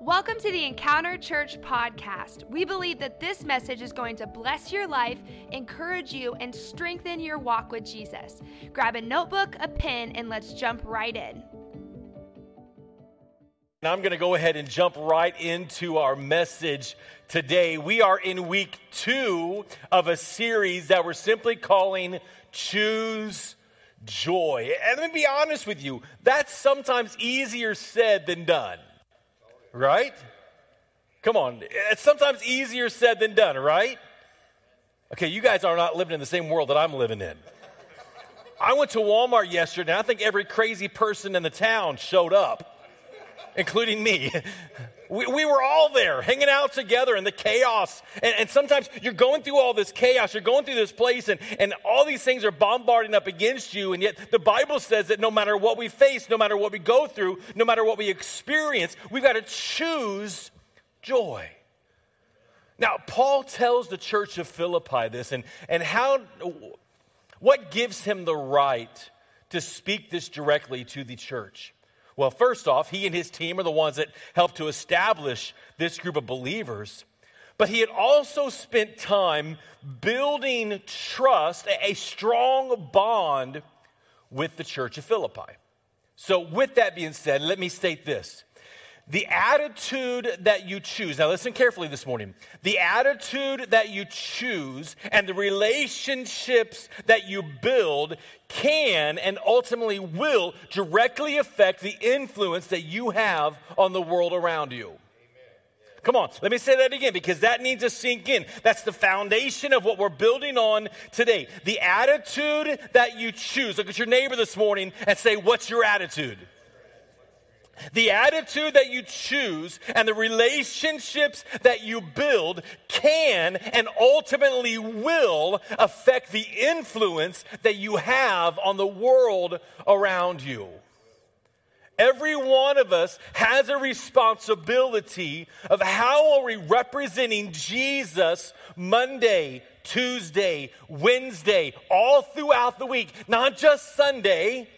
Welcome to the Encounter Church podcast. We believe that this message is going to bless your life, encourage you, and strengthen your walk with Jesus. Grab a notebook, a pen, and let's jump right in. I'm going to go ahead and jump right into our message today. We are in week two of a series that we're simply calling Choose Joy. And let me be honest with you, that's sometimes easier said than done. Right? Come on. It's sometimes easier said than done, right? Okay, you guys are not living in the same world that I'm living in. I went to Walmart yesterday, and I think every crazy person in the town showed up, including me. We, we were all there hanging out together in the chaos. And, and, sometimes you're going through all this chaos, you're going through this place, and, and all these things are bombarding up against you. And yet the Bible says that no matter what we face, no matter what we go through, no matter what we experience, we've got to choose joy. Now, Paul tells the church of Philippi this, and, and how, what gives him the right to speak this directly to the church? Well, first off, he and his team are the ones that helped to establish this group of believers. But he had also spent time building trust, a strong bond with the church of Philippi. So, with that being said, let me state this the attitude that you choose, now listen carefully this morning. The attitude that you choose and the relationships that you build can and ultimately will directly affect the influence that you have on the world around you. Come on, let me say that again because that needs to sink in. That's the foundation of what we're building on today. The attitude that you choose. Look at your neighbor this morning and say, What's your attitude? The attitude that you choose and the relationships that you build can and ultimately will affect the influence that you have on the world around you. Every one of us has a responsibility of how are we representing Jesus Monday, Tuesday, Wednesday, all throughout the week, not just Sunday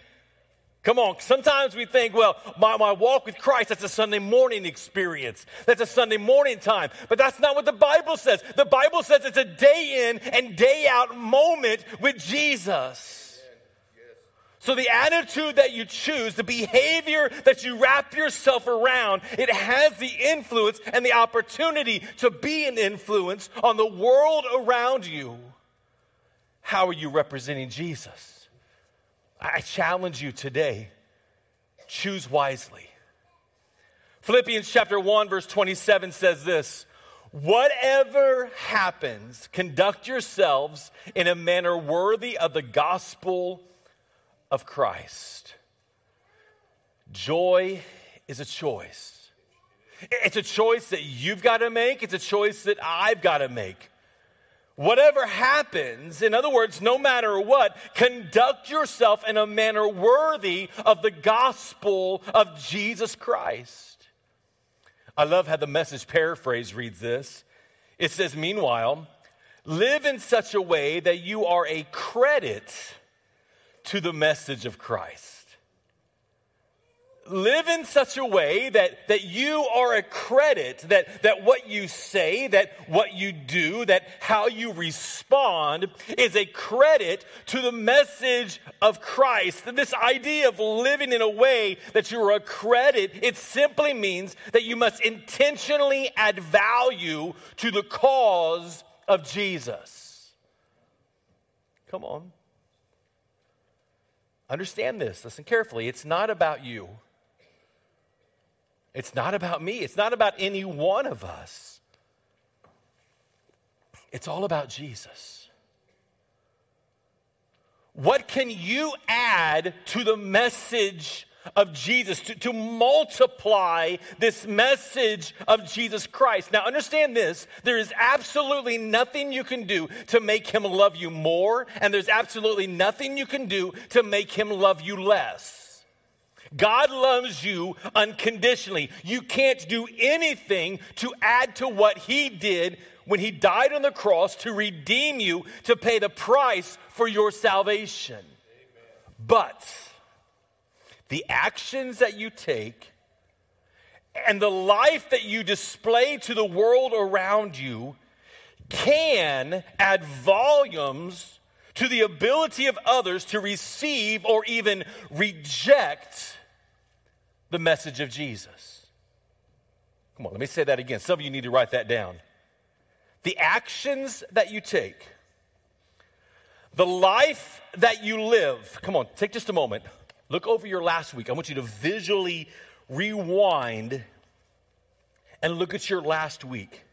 Come on, sometimes we think, well, my, my walk with Christ, that's a Sunday morning experience. That's a Sunday morning time. But that's not what the Bible says. The Bible says it's a day in and day out moment with Jesus. So the attitude that you choose, the behavior that you wrap yourself around, it has the influence and the opportunity to be an influence on the world around you. How are you representing Jesus? I challenge you today choose wisely. Philippians chapter 1, verse 27 says this Whatever happens, conduct yourselves in a manner worthy of the gospel of Christ. Joy is a choice. It's a choice that you've got to make, it's a choice that I've got to make. Whatever happens, in other words, no matter what, conduct yourself in a manner worthy of the gospel of Jesus Christ. I love how the message paraphrase reads this. It says, Meanwhile, live in such a way that you are a credit to the message of Christ live in such a way that, that you are a credit, that, that what you say, that what you do, that how you respond is a credit to the message of Christ. This idea of living in a way that you're a credit, it simply means that you must intentionally add value to the cause of Jesus. Come on. Understand this. Listen carefully. It's not about you. It's not about me, it's not about any one of us. It's all about Jesus. What can you add to the message of Jesus, to, to, multiply this message of Jesus Christ. Now, understand this there is absolutely nothing you can do to make him love you more, and there's absolutely nothing you can do to make him love you less. God loves you unconditionally. You can't do anything to add to what He did when He died on the cross to redeem you, to pay the price for your salvation. But the actions that you take and the life that you display to the world around you can add volumes to the ability of others to receive or even reject the message of Jesus. Come on, let me say that again. Some of you need to write that down. The actions that you take, the life that you live, come on, take just a moment. Look over your last week. I want you to visually rewind and look at your last week.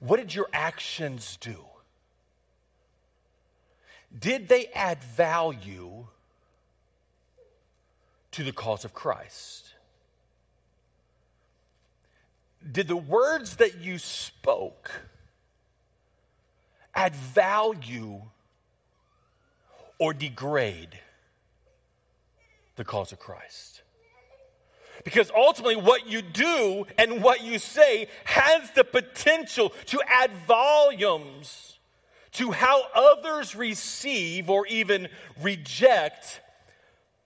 What did your actions do? Did they add value to the cause of Christ? Did the words that you spoke add value or degrade the cause of Christ? Because ultimately, what you do and what you say has the potential to add volumes to how others receive or even reject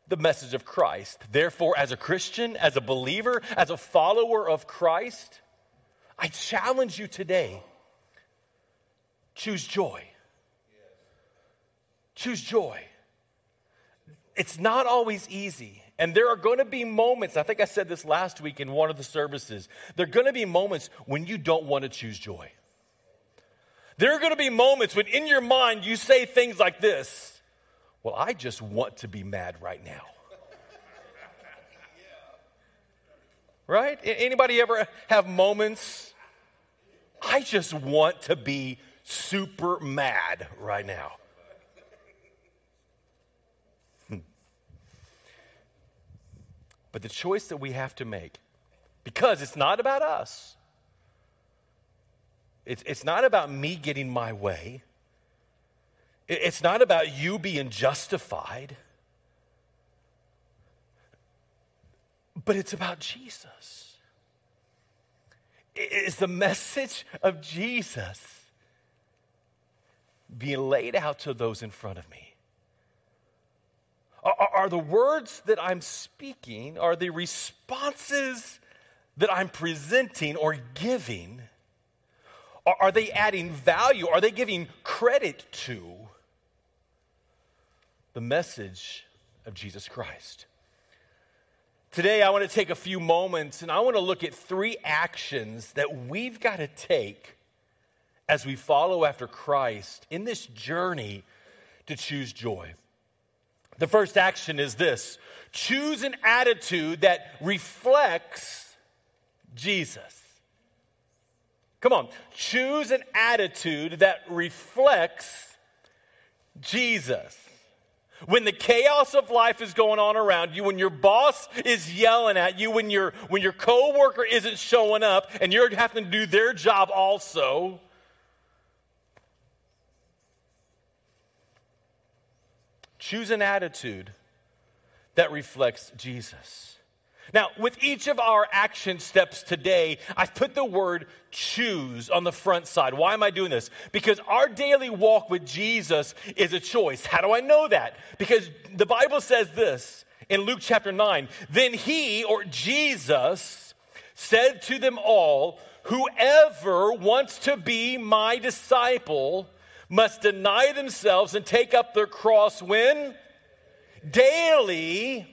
the message of Christ. Therefore, as a Christian, as a believer, as a follower of Christ, I challenge you today choose joy. Choose joy. It's not always easy. And there are going to be moments, I think I said this last week in one of the services, there are going to be moments when you don't want to choose joy. There are going to be moments when in your mind you say things like this Well, I just want to be mad right now. Right? Anybody ever have moments? I just want to be super mad right now. Hmm. But the choice that we have to make, because it's not about us, it's, it's not about me getting my way, it's not about you being justified, but it's about Jesus. It's the message of Jesus being laid out to those in front of me. Are, are the words that I'm speaking, are the responses that I'm presenting or giving, are, are they adding value? Are they giving credit to the message of Jesus Christ? Today, I want to take a few moments and I want to look at three actions that we've got to take as we follow after Christ in this journey to choose joy. The first action is this choose an attitude that reflects Jesus. Come on, choose an attitude that reflects Jesus. When the chaos of life is going on around you, when your boss is yelling at you, when your when your coworker isn't showing up and you're having to do their job also, Choose an attitude that reflects Jesus. Now, with each of our action steps today, I've put the word choose on the front side. Why am I doing this? Because our daily walk with Jesus is a choice. How do I know that? Because the Bible says this in Luke chapter 9 Then he, or Jesus, said to them all, Whoever wants to be my disciple must deny themselves and take up their cross when? Daily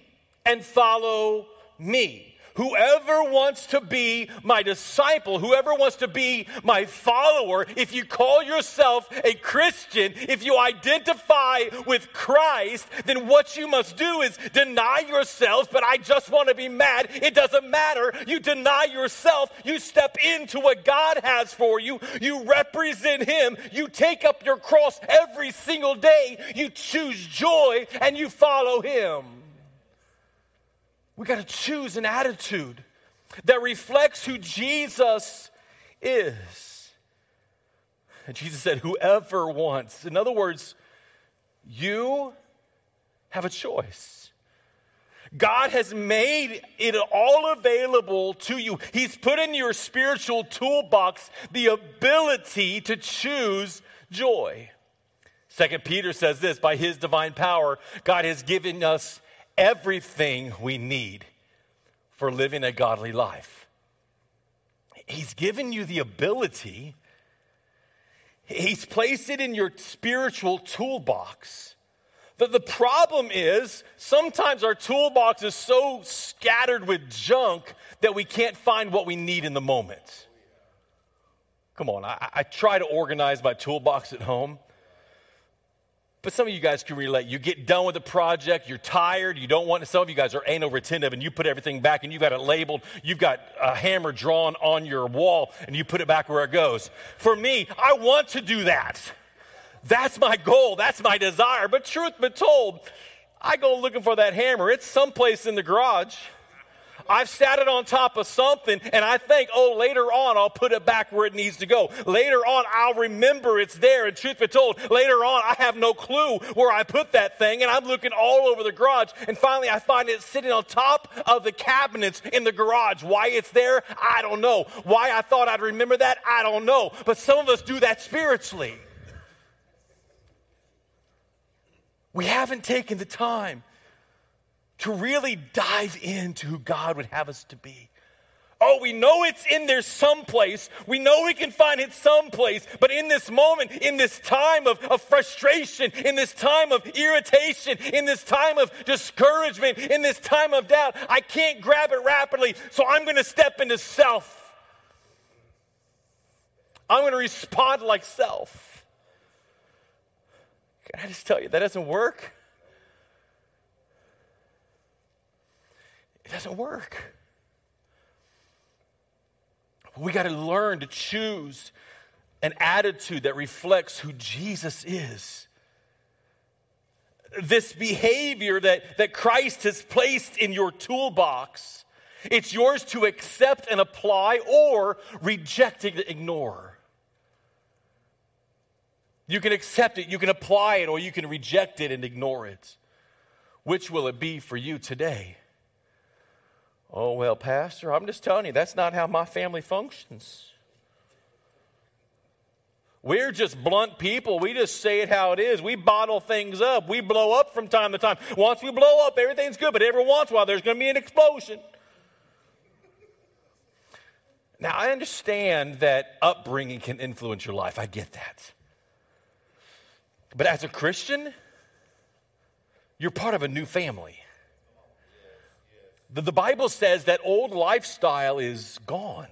and follow me. Whoever wants to be my disciple, whoever wants to be my follower, if you call yourself a Christian, if you identify with Christ, then what you must do is deny yourself. But I just want to be mad. It doesn't matter. You deny yourself. You step into what God has for you. You represent Him. You take up your cross every single day. You choose joy and you follow Him. We got to choose an attitude that reflects who Jesus is. And Jesus said, Whoever wants. In other words, you have a choice. God has made it all available to you. He's put in your spiritual toolbox the ability to choose joy. Second Peter says this by his divine power, God has given us everything we need for living a godly life. He's given you the ability, He's placed it in your spiritual toolbox. But the problem is, sometimes our toolbox is so scattered with junk that we can't find what we need in the moment. Come on, I, I try to organize my toolbox at home. But some of you guys can relate. You get done with the project, you're tired, you don't want to. Some of you guys are anal retentive and you put everything back and you've got it labeled. You've got a hammer drawn on your wall and you put it back where it goes. For me, I want to do that. That's my goal, that's my desire. But truth be told, I go looking for that hammer. It's someplace in the garage. I've sat it on top of something and I think, oh, later on I'll put it back where it needs to go. Later on I'll remember it's there. And truth be told, later on I have no clue where I put that thing and I'm looking all over the garage and finally I find it sitting on top of the cabinets in the garage. Why it's there, I don't know. Why I thought I'd remember that, I don't know. But some of us do that spiritually. We haven't taken the time to really dive into who God would have us to be. Oh, we know it's in there someplace. We know we can find it someplace. But in this moment, in this time of, of frustration, in this time of irritation, in this time of discouragement, in this time of doubt, I can't grab it rapidly. So I'm going to step into self. I'm going to respond like self. Can I just tell you, that doesn't work? It doesn't work. We got to learn to choose an attitude that reflects who Jesus is. This behavior that, that Christ has placed in your toolbox, it's yours to accept and apply or reject and ignore. You can accept it, you can apply it, or you can reject it and ignore it. Which will it be for you today? Oh, well, Pastor, I'm just telling you, that's not how my family functions. We're just blunt people. We just say it how it is. We bottle things up. We blow up from time to time. Once we blow up, everything's good, but every once in a while, there's going to be an explosion. Now, I understand that upbringing can influence your life. I get that. But as a Christian, you're part of a new family. The, the Bible says that old lifestyle is gone.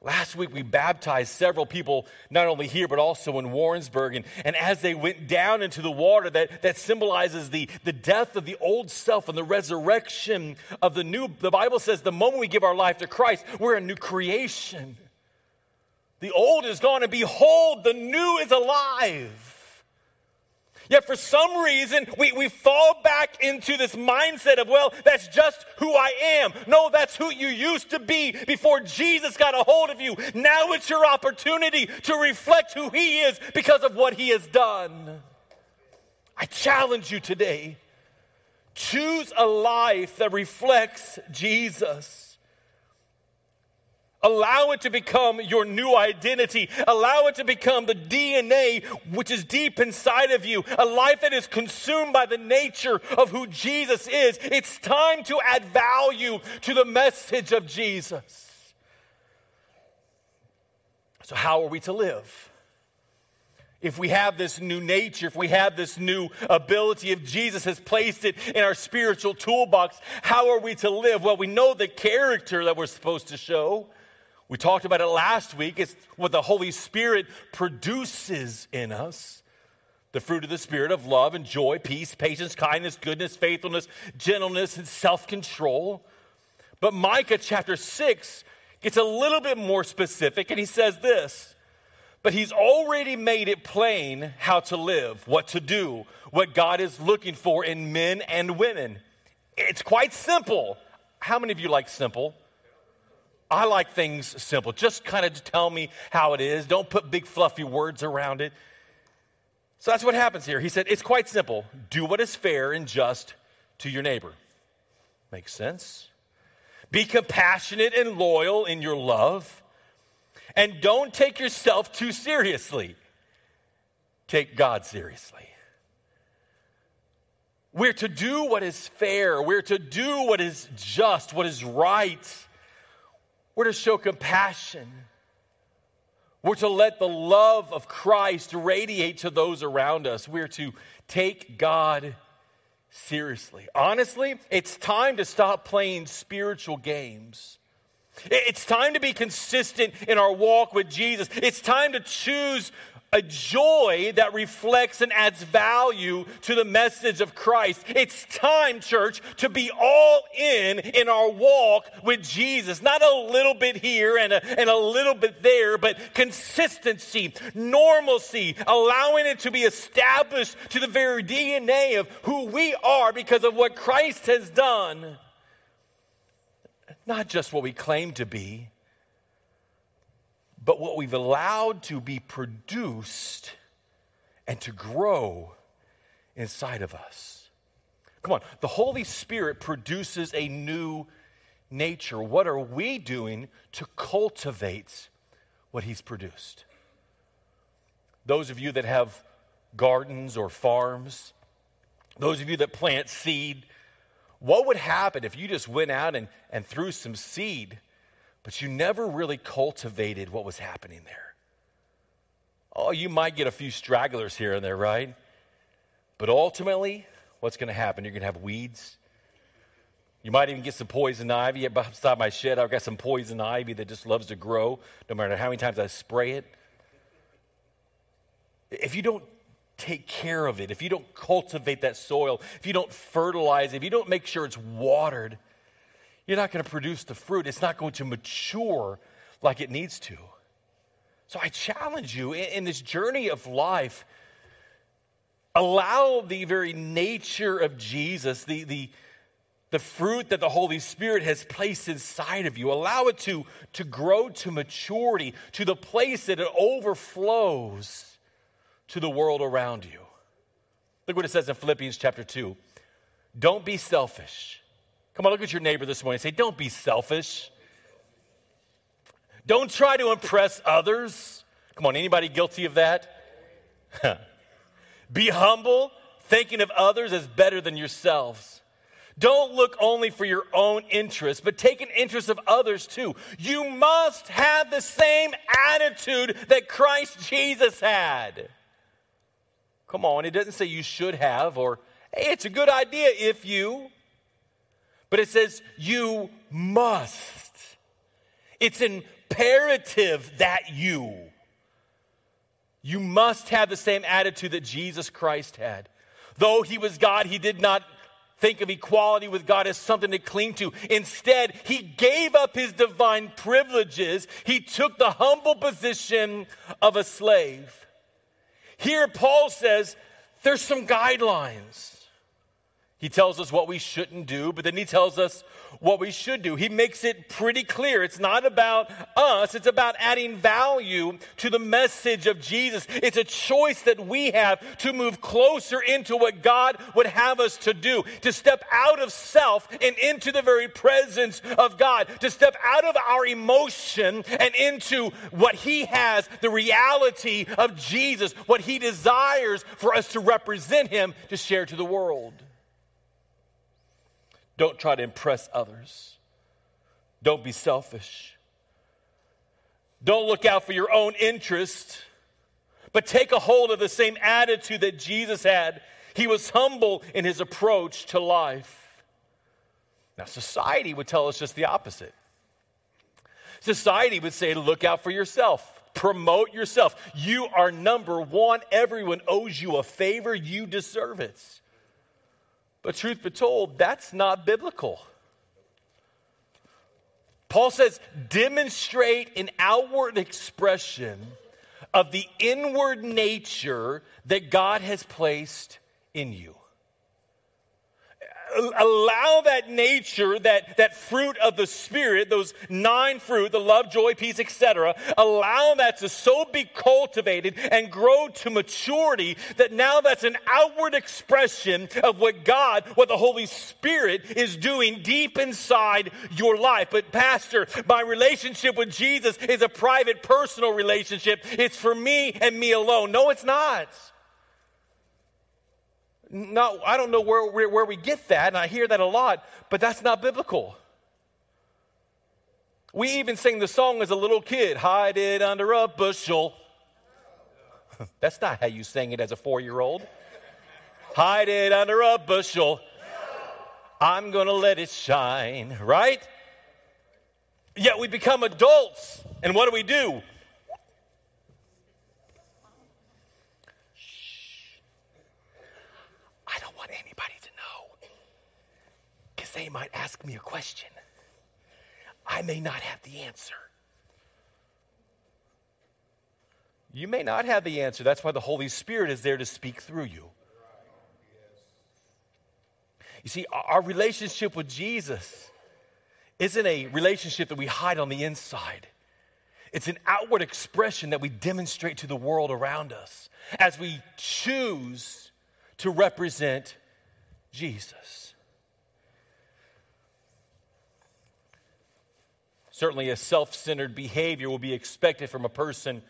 Last week, we baptized several people, not only here, but also in Warrensburg. And, and as they went down into the water, that, that symbolizes the, the death of the old self and the resurrection of the new. The Bible says the moment we give our life to Christ, we're a new creation. The old is gone, and behold, the new is alive. Yet for some reason, we, we fall back into this mindset of, well, that's just who I am. No, that's who you used to be before Jesus got a hold of you. Now it's your opportunity to reflect who He is because of what He has done. I challenge you today choose a life that reflects Jesus. Allow it to become your new identity. Allow it to become the DNA which is deep inside of you. A life that is consumed by the nature of who Jesus is. It's time to add value to the message of Jesus. So, how are we to live? If we have this new nature, if we have this new ability, if Jesus has placed it in our spiritual toolbox, how are we to live? Well, we know the character that we're supposed to show. We talked about it last week. It's what the Holy Spirit produces in us the fruit of the Spirit of love and joy, peace, patience, kindness, goodness, faithfulness, gentleness, and self control. But Micah chapter 6 gets a little bit more specific, and he says this. But he's already made it plain how to live, what to do, what God is looking for in men and women. It's quite simple. How many of you like simple? I like things simple. Just kind of tell me how it is. Don't put big fluffy words around it. So that's what happens here. He said, It's quite simple. Do what is fair and just to your neighbor. Makes sense. Be compassionate and loyal in your love. And don't take yourself too seriously. Take God seriously. We're to do what is fair. We're to do what is just, what is right. We're to show compassion. We're to let the love of Christ radiate to those around us. We're to take God seriously. Honestly, it's time to stop playing spiritual games. It's time to be consistent in our walk with Jesus. It's time to choose a joy that reflects and adds value to the message of Christ. It's time, church, to be all in in our walk with Jesus. Not a little bit here and a, and a little bit there, but consistency, normalcy, allowing it to be established to the very DNA of who we are because of what Christ has done. Not just what we claim to be, but what we've allowed to be produced and to grow inside of us. Come on, the Holy Spirit produces a new nature. What are we doing to cultivate what He's produced? Those of you that have gardens or farms, those of you that plant seed, what would happen if you just went out and, and threw some seed but you never really cultivated what was happening there. Oh, you might get a few stragglers here and there, right? But ultimately, what's going to happen? You're going to have weeds. You might even get some poison ivy. Beside my shed, I've got some poison ivy that just loves to grow, no matter how many times I spray it. If you don't take care of it, if you don't cultivate that soil, if you don't fertilize it, if you don't make sure it's watered, you're not going to produce the fruit. It's not going to mature like it needs to. So I challenge you in, in this journey of life, allow the very nature of Jesus, the, the, the fruit that the Holy Spirit has placed inside of you, allow it to, to grow to maturity, to the place that it overflows to the world around you. Look what it says in Philippians chapter 2. Don't be selfish Come on, look at your neighbor this morning and say, Don't be selfish. Don't try to impress others. Come on, anybody guilty of that? be humble, thinking of others as better than yourselves. Don't look only for your own interest, but take an interest of others too. You must have the same attitude that Christ Jesus had. Come on, it doesn't say you should have or, hey, it's a good idea if you but it says you must. It's imperative that you. You must have the same attitude that Jesus Christ had. Though he was God, he did not think of equality with God as something to cling to. Instead, he gave up his divine privileges. He took the humble position of a slave. Here, Paul says there's some guidelines. He tells us what we shouldn't do, but then he tells us what we should do. He makes it pretty clear. It's not about us, it's about adding value to the message of Jesus. It's a choice that we have to move closer into what God would have us to do, to step out of self and into the very presence of God, to step out of our emotion and into what He has, the reality of Jesus, what He desires for us to represent Him to share to the world. Don't try to impress others. Don't be selfish. Don't look out for your own interest, but take a hold of the same attitude that Jesus had. He was humble in his approach to life. Now, society would tell us just the opposite. Society would say, look out for yourself, promote yourself. You are number one. Everyone owes you a favor, you deserve it. But truth be told, that's not biblical. Paul says, demonstrate an outward expression of the inward nature that God has placed in you allow that nature, that, that fruit of the Spirit, those nine fruit, the love, joy, peace, etc., allow that to so be cultivated and grow to maturity that now that's an outward expression of what God, what the Holy Spirit is doing deep inside your life. But, Pastor, my relationship with Jesus is a private, personal relationship. It's for me and me alone. No, it's not. Not, I don't know where, where, where we get that, and I hear that a lot, but that's not biblical. We even sing the song as a little kid hide it under a bushel. That's not how you sang it as a four year old. hide it under a bushel. I'm going to let it shine, right? Yet we become adults, and what do we do? Shh. I don't want anybody to know they might ask me a question. I may not have the answer. You may not have the answer. That's why the Holy Spirit is there to speak through you. You see, our relationship with Jesus isn't a relationship that we hide on the inside. It's an outward expression that we demonstrate to the world around us as we choose to represent Jesus. Certainly, a self centered behavior will be expected from a person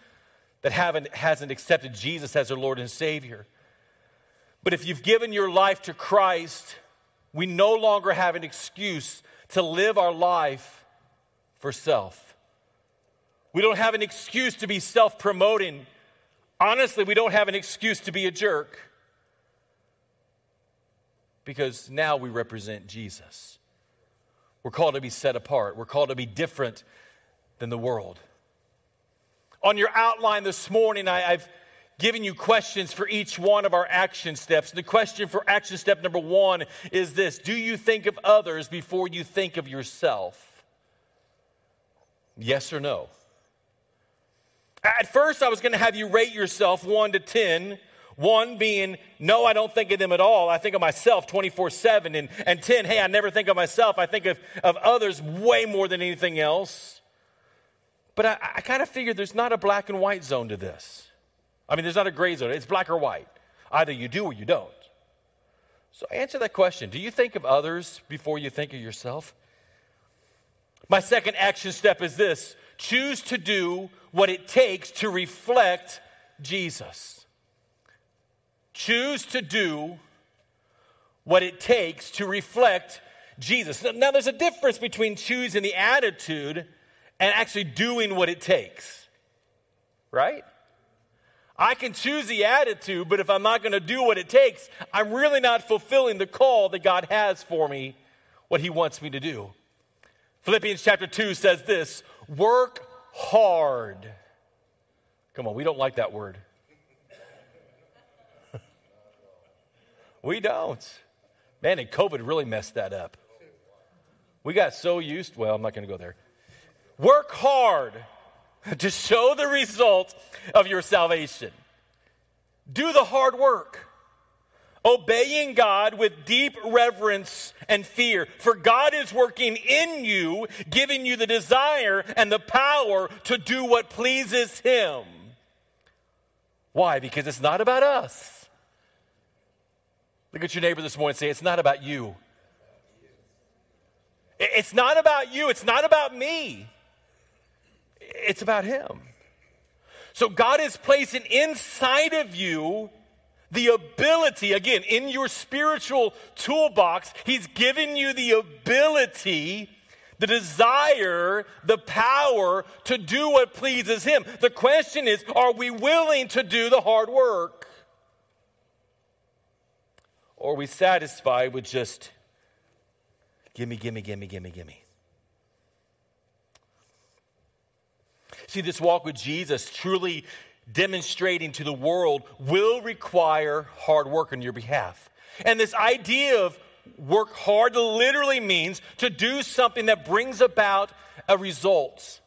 that haven't, hasn't accepted Jesus as their Lord and Savior. But if you've given your life to Christ, we no longer have an excuse to live our life for self. We don't have an excuse to be self promoting. Honestly, we don't have an excuse to be a jerk because now we represent Jesus. We're called to be set apart, we're called to be different than the world. On your outline this morning, I, have given you questions for each one of our action steps. The question for action step number one is this Do you think of others before you think of yourself? Yes or no? At first, I was going to have you rate yourself one to 10. One being, no, I don't think of them at all. I think of myself 24 7. And, and 10, hey, I never think of myself. I think of, of others way more than anything else. But I, I kind of figured there's not a black and white zone to this. I mean, there's not a gray zone. It's black or white. Either you do or you don't. So answer that question. Do you think of others before you think of yourself? My second action step is this choose to do what it takes to reflect Jesus. Choose to do what it takes to reflect Jesus. Now, there's a difference between choosing the attitude and actually doing what it takes. Right? I can choose the attitude, but if I'm not going to do what it takes, I'm really not fulfilling the call that God has for me, what He wants me to do. Philippians chapter 2 says this work hard. Come on, we don't like that word. We don't. Man, and COVID really messed that up. We got so used, well, I'm not going to go there. Work hard to show the result of your salvation. Do the hard work. Obeying God with deep reverence and fear. For God is working in you, giving you the desire and the power to do what pleases Him. Why? Because it's not about us. Look at your neighbor this morning and say, It's not about you. It's not about you. It's not about me it's about Him. So God is placing inside of you the ability, again, in your spiritual toolbox, He's given you the ability, the desire, the power to do what pleases Him. The question is are we willing to do the hard work? Or are we satisfied with just gimme, gimme, gimme, gimme, gimme? See, this walk with Jesus, truly demonstrating to the world, will require hard work on your behalf. And this idea of work hard literally means to do something that brings about a result.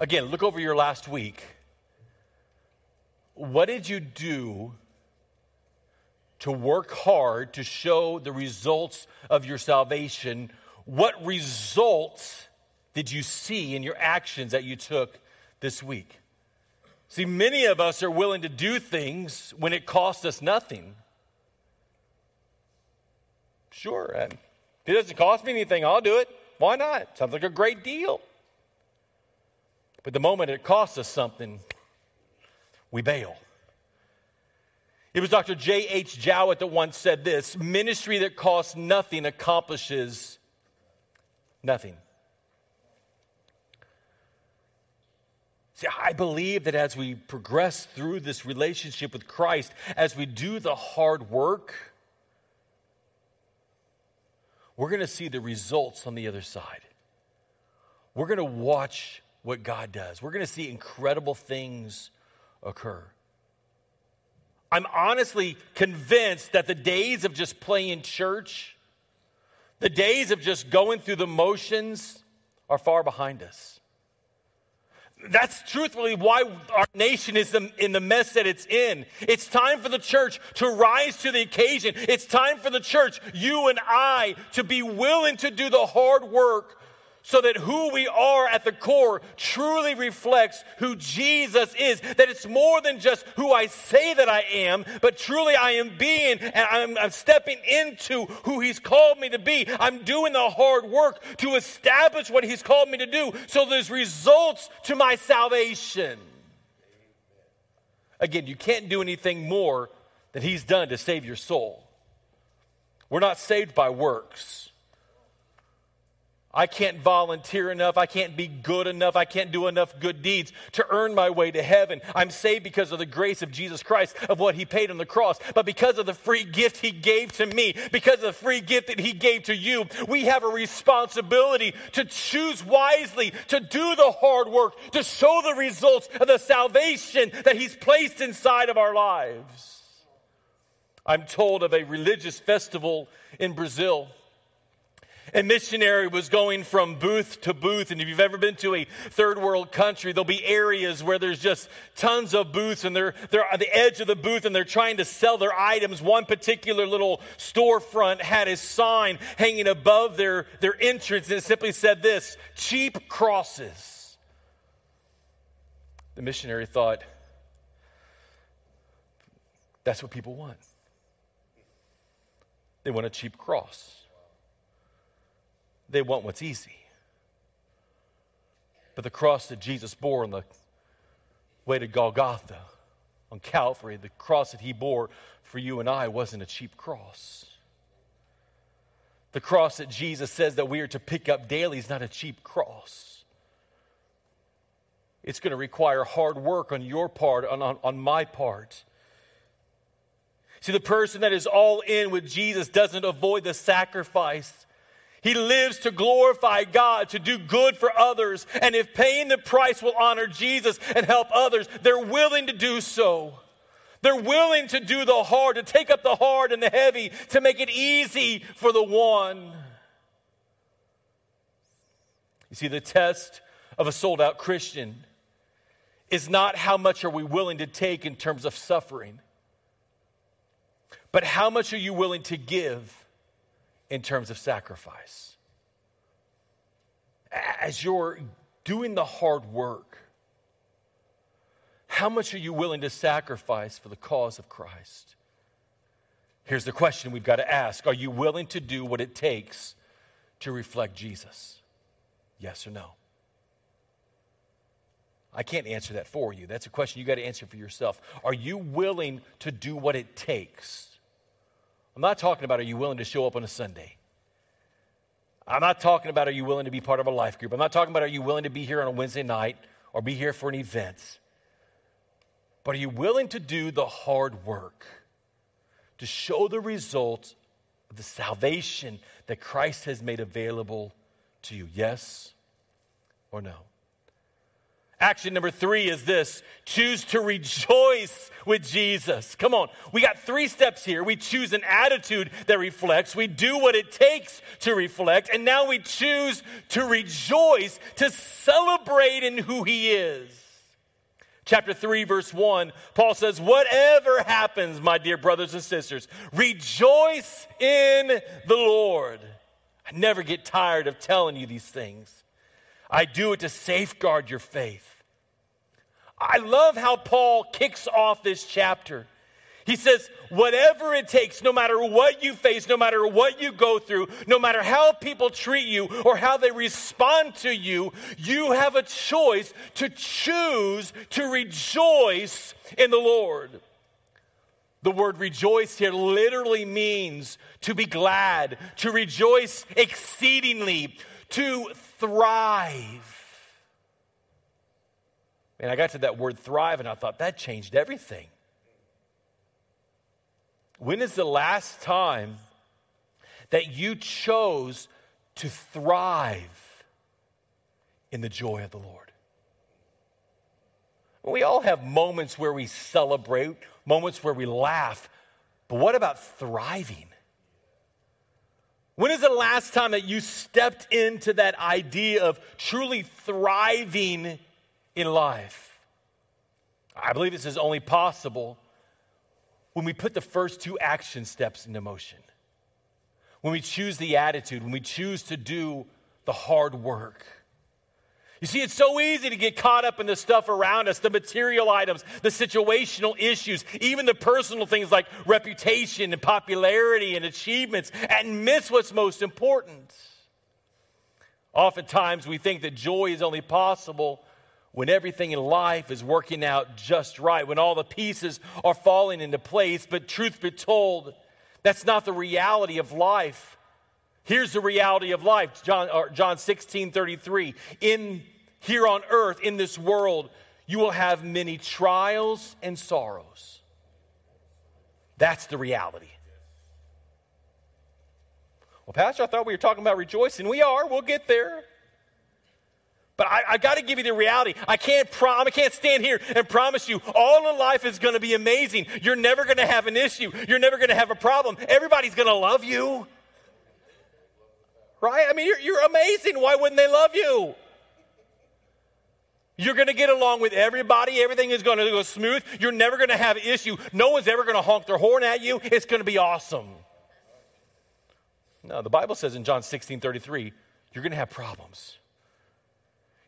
Again, look over your last week. What did you do to work hard to show the results of your salvation? What results did you see in your actions that you took this week? See, many of us are willing to do things when it costs us nothing. Sure, if it doesn't cost me anything, I'll do it. Why not? Sounds like a great deal. But the moment it costs us something, we bail. It was Dr. J.H. Jowett that once said this ministry that costs nothing accomplishes nothing. See, I believe that as we progress through this relationship with Christ, as we do the hard work, we're going to see the results on the other side. We're going to watch what God does. We're going to see incredible things occur. I'm honestly convinced that the days of just playing church, the days of just going through the motions, are far behind us. That's truthfully why our nation is in the mess that it's in. It's time for the church to rise to the occasion. It's time for the church, you and I, to be willing to do the hard work so that who we are at the core truly reflects who Jesus is. That it's more than just who I say that I am, but truly I am being and I'm, I'm, stepping into who He's called me to be. I'm doing the hard work to establish what He's called me to do so there's results to my salvation. Again, you can't do anything more than He's done to save your soul. We're not saved by works. I can't volunteer enough. I can't be good enough. I can't do enough good deeds to earn my way to heaven. I'm saved because of the grace of Jesus Christ, of what He paid on the cross. But because of the free gift He gave to me, because of the free gift that He gave to you, we have a responsibility to choose wisely, to do the hard work, to show the results of the salvation that He's placed inside of our lives. I'm told of a religious festival in Brazil a missionary was going from booth to booth. And if you've ever been to a third world country, there'll be areas where there's just tons of booths and they're, they're at the edge of the booth and they're trying to sell their items. One particular little storefront had a sign hanging above their, their entrance and it simply said this cheap crosses. The missionary thought, that's what people want. They want a cheap cross. They want what's easy. But the cross that Jesus bore on the way to Golgotha, on Calvary, the cross that he bore for you and I wasn't a cheap cross. The cross that Jesus says that we are to pick up daily is not a cheap cross. It's going to require hard work on your part, on, on, on my part. See, the person that is all in with Jesus doesn't avoid the sacrifice he lives to glorify God, to do good for others. And if paying the price will honor Jesus and help others, they're willing to do so. They're willing to do the hard, to take up the hard and the heavy, to make it easy for the one. You see, the test of a sold out Christian is not how much are we willing to take in terms of suffering, but how much are you willing to give in terms of sacrifice. As you're doing the hard work, how much are you willing to sacrifice for the cause of Christ? Here's the question we've got to ask Are you willing to do what it takes to reflect Jesus? Yes or no? I can't answer that for you. That's a question you got to answer for yourself. Are you willing to do what it takes I'm not talking about are you willing to show up on a Sunday. I'm not talking about are you willing to be part of a life group. I'm not talking about are you willing to be here on a Wednesday night or be here for an event. But are you willing to do the hard work to show the result of the salvation that Christ has made available to you? Yes or no? Action number three is this choose to rejoice with Jesus. Come on. We got three steps here. We choose an attitude that reflects, we do what it takes to reflect, and now we choose to rejoice, to celebrate in who He is. Chapter 3, verse 1, Paul says, Whatever happens, my dear brothers and sisters, rejoice in the Lord. I never get tired of telling you these things. I do it to safeguard your faith. I love how Paul kicks off this chapter. He says, whatever it takes, no matter what you face, no matter what you go through, no matter how people treat you or how they respond to you, you have a choice to choose to rejoice in the Lord. The word rejoice here literally means to be glad, to rejoice exceedingly, to thrive. And I got to that word thrive and I thought that changed everything. When is the last time that you chose to thrive in the joy of the Lord? We all have moments where we celebrate, moments where we laugh, but what about thriving? When is the last time that you stepped into that idea of truly thriving in life? I believe this is only possible when we put the first two action steps into motion. When we choose the attitude, when we choose to do the hard work. You see, it's so easy to get caught up in the stuff around us, the material items, the situational issues, even the personal things like reputation and popularity and achievements, and miss what's most important. Oftentimes, we think that joy is only possible when everything in life is working out just right, when all the pieces are falling into place. But truth be told, that's not the reality of life. Here's the reality of life John, John 16 33. In, here on earth, in this world, you will have many trials and sorrows. That's the reality. Well, Pastor, I thought we were talking about rejoicing. We are. We'll get there. But I, I got to give you the reality. I can't prom- I can't stand here and promise you all of life is going to be amazing. You're never going to have an issue. You're never going to have a problem. Everybody's going to love you. Right? I mean, you're, you're amazing. Why wouldn't they love you? You're going to get along with everybody. Everything is going to go smooth. You're never going to have an issue. No one's ever going to honk their horn at you. It's going to be awesome. No, the Bible says in John 16 33, you're going to have problems.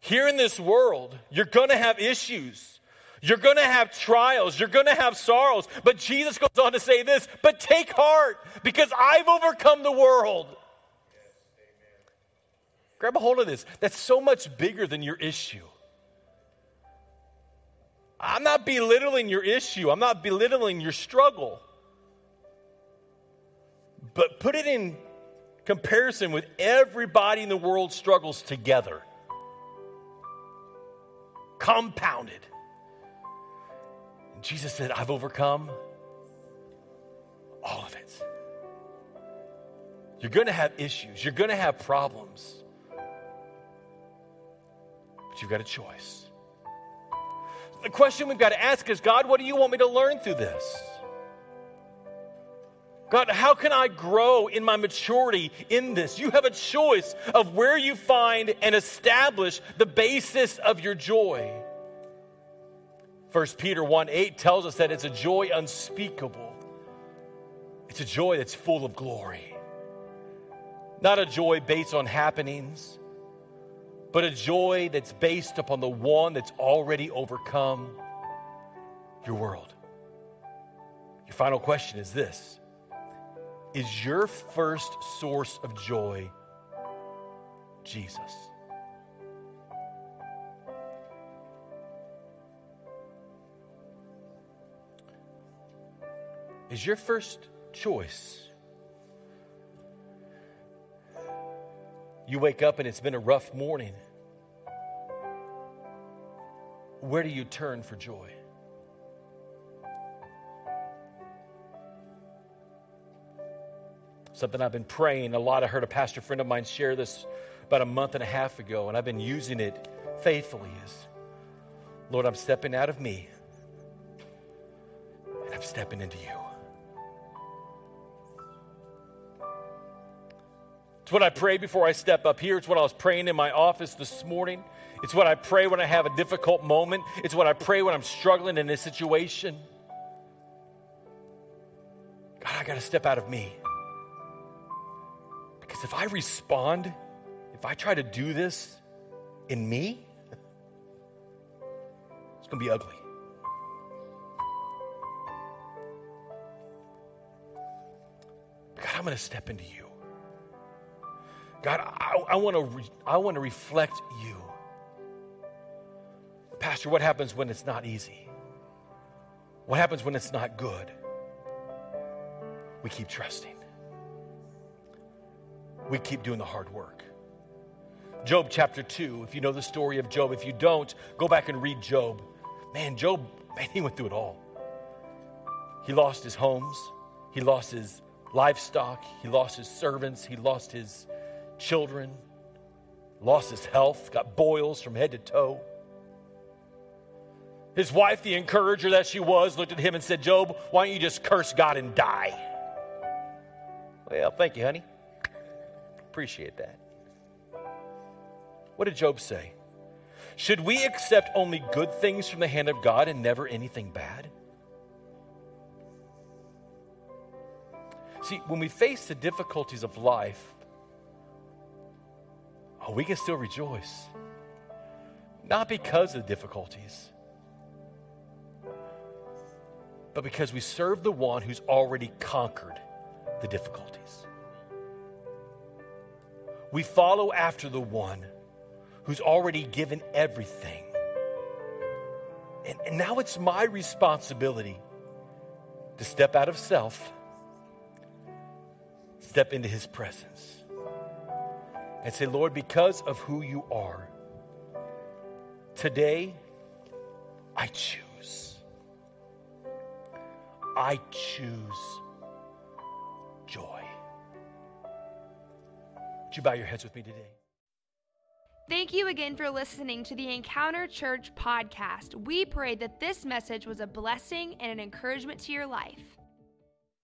Here in this world, you're going to have issues. You're going to have trials. You're going to have sorrows. But Jesus goes on to say this, but take heart because I've overcome the world. Grab a hold of this. That's so much bigger than your issue. I'm not belittling your issue, I'm not belittling your struggle. But put it in comparison with everybody in the world struggles together compounded. And Jesus said, I've overcome all of it. You're going to have issues, you're going to have problems, but you've got a choice. The question we've got to ask is God, what do you want me to learn through this? God, how can I grow in my maturity in this? You have a choice of where you find and establish the basis of your joy. 1 Peter 1 8 tells us that it's a joy unspeakable, it's a joy that's full of glory. Not a joy based on happenings, but a joy that's based upon the one that's already overcome your world. Your final question is this is your first source of joy Jesus? Is your first choice? You wake up and it's been a rough morning. Where do you turn for joy? Something I've been praying a lot. I heard a pastor friend of mine share this about a month and a half ago, and I've been using it faithfully. Is Lord, I'm stepping out of me and I'm stepping into you. It's what I pray before I step up here. It's what I was praying in my office this morning. It's what I pray when I have a difficult moment. It's what I pray when I'm struggling in a situation. God, I got to step out of me. If I respond, if I try to do this in me, it's going to be ugly. God, I'm going to step into you. God, I want to re, I want to reflect you. Pastor, what happens when it's not easy? What happens when it's not good? we keep trusting. We keep doing the hard work. Job chapter 2, if you know the story of Job, if you don't, go back and read Job. Man, Job, man, he went through it all. He lost his homes, he lost his livestock, he lost his servants, he lost his children, lost his health, got boils from head to toe. His wife, the encourager that she was, looked at him and said, Job, why don't you just curse God and die? Well, thank you, honey. Appreciate that. What did Job say? Should we accept only good things from the hand of God and never anything bad? See, when we face the difficulties of life, oh, we can still rejoice. Not because of the difficulties, but because we serve the one who's already conquered the difficulties. We follow after the one who's already given everything. And, and now it's my responsibility to step out of self, step into his presence, and say, Lord, because of who you are, today I choose. I choose joy. Would you bow your heads with me today? Thank you again for listening to the Encounter Church podcast. We pray that this message was a blessing and an encouragement to your life.